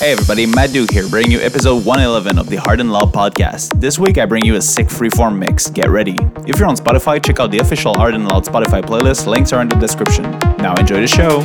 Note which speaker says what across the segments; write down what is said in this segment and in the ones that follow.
Speaker 1: Hey everybody, Matt Duke here, bringing you episode 111 of the Hard and Loud podcast. This week I bring you a sick freeform mix. Get ready. If you're on Spotify, check out the official Hard and Loud Spotify playlist. Links are in the description. Now enjoy the show.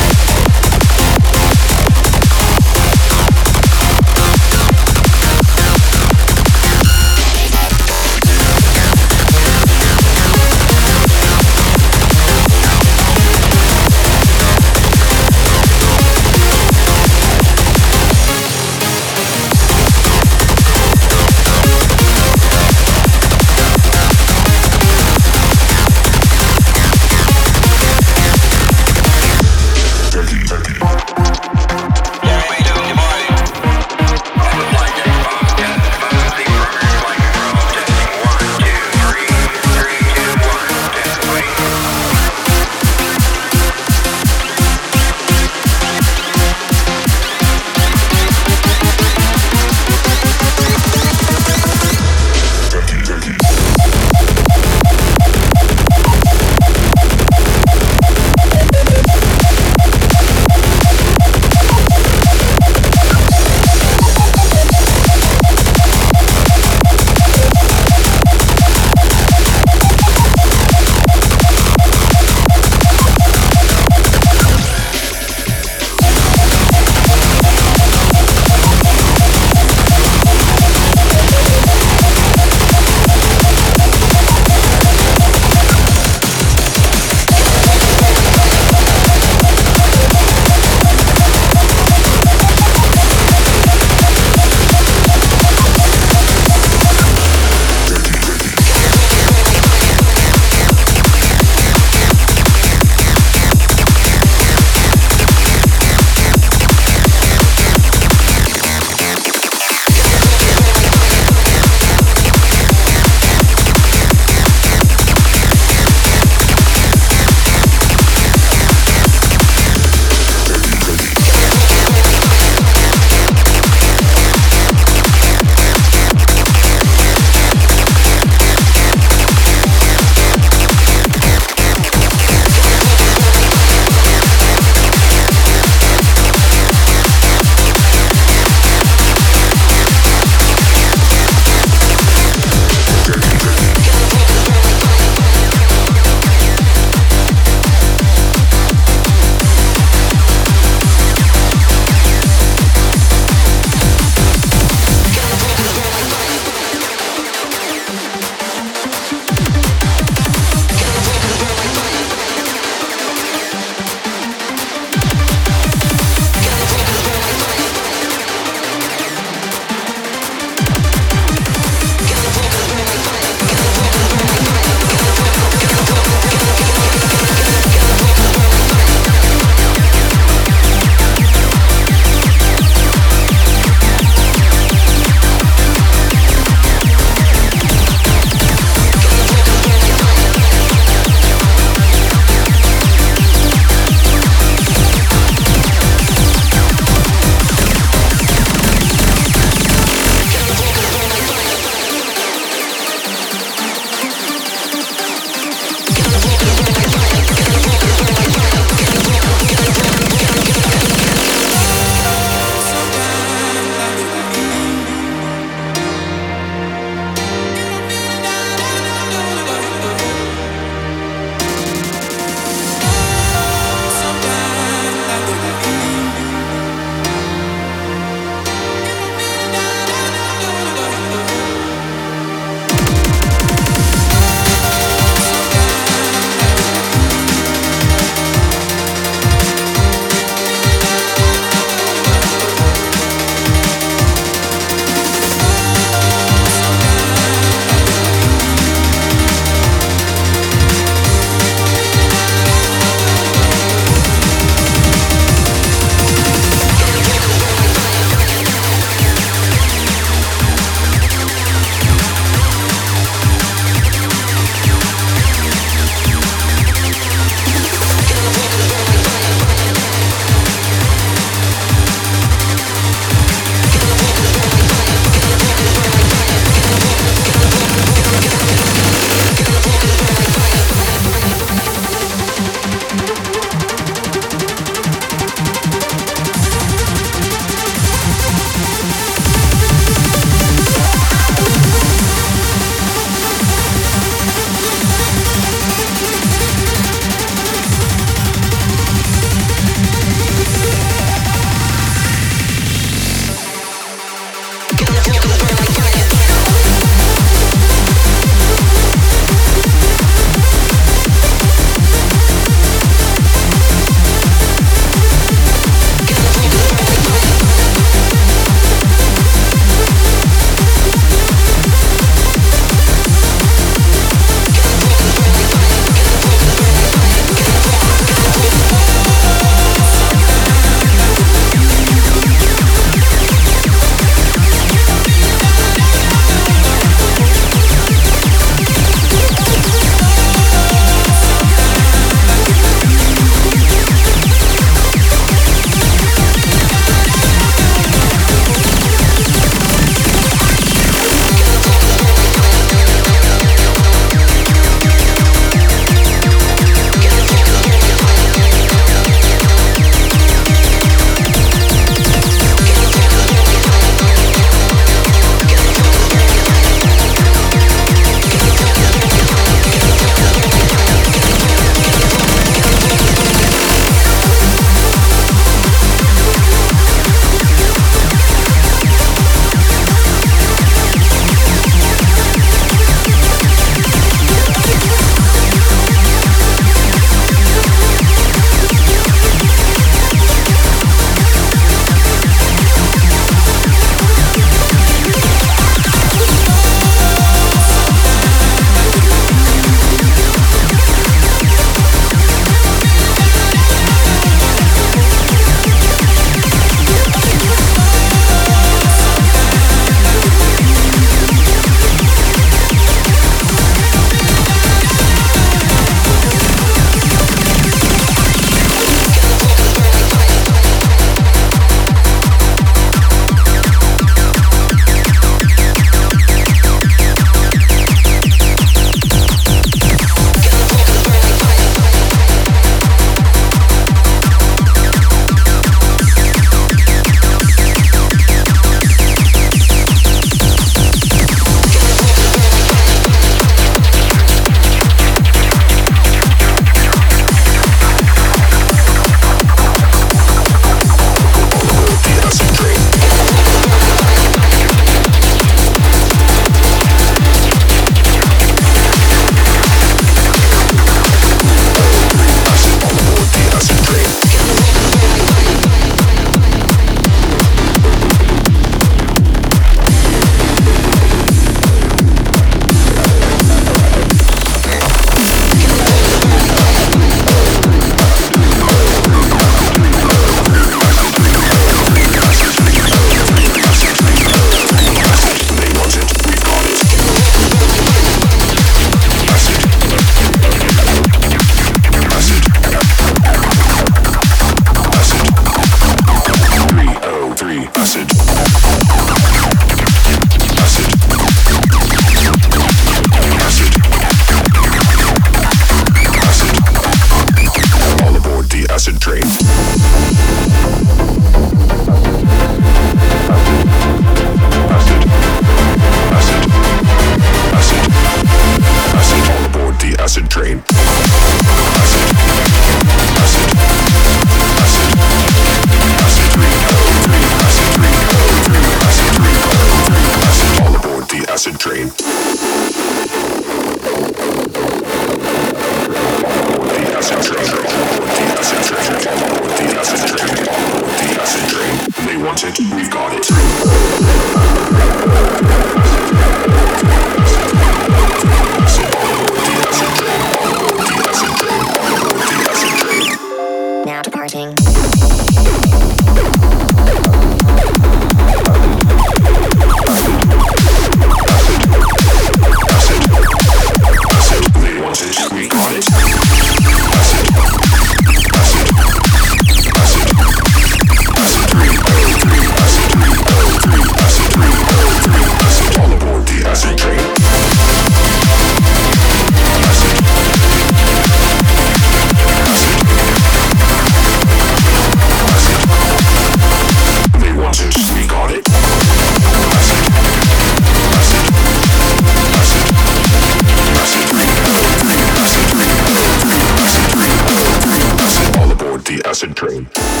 Speaker 2: I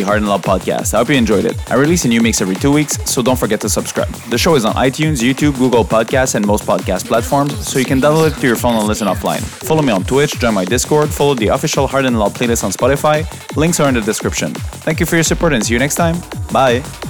Speaker 1: the Hard and Loud podcast. I hope you enjoyed it. I release a new mix every two weeks, so don't forget to subscribe. The show is on iTunes, YouTube, Google Podcasts, and most podcast platforms, so you can download it to your phone and listen offline. Follow me on Twitch, join my Discord, follow the official Hard and Loud playlist on Spotify. Links are in the description. Thank you for your support and see you next time. Bye.